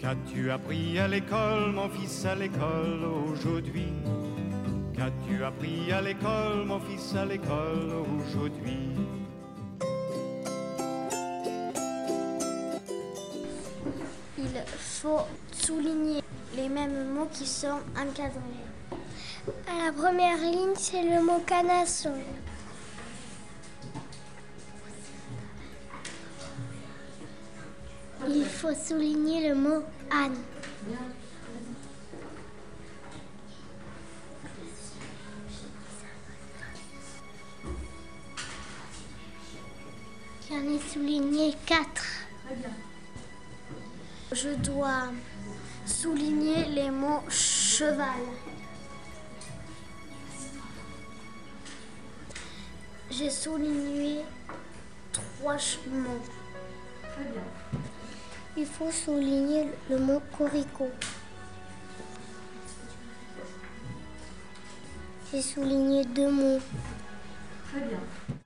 Qu'as-tu appris à l'école, mon fils, à l'école aujourd'hui? Qu'as-tu appris à l'école, mon fils, à l'école aujourd'hui? Il faut souligner les mêmes mots qui sont encadrés. À la première ligne, c'est le mot canasson. Faut souligner le mot Anne. J'en ai souligné quatre. Je dois souligner les mots cheval. J'ai souligné trois mots. Il faut souligner le mot corico. J'ai souligné deux mots. Très bien.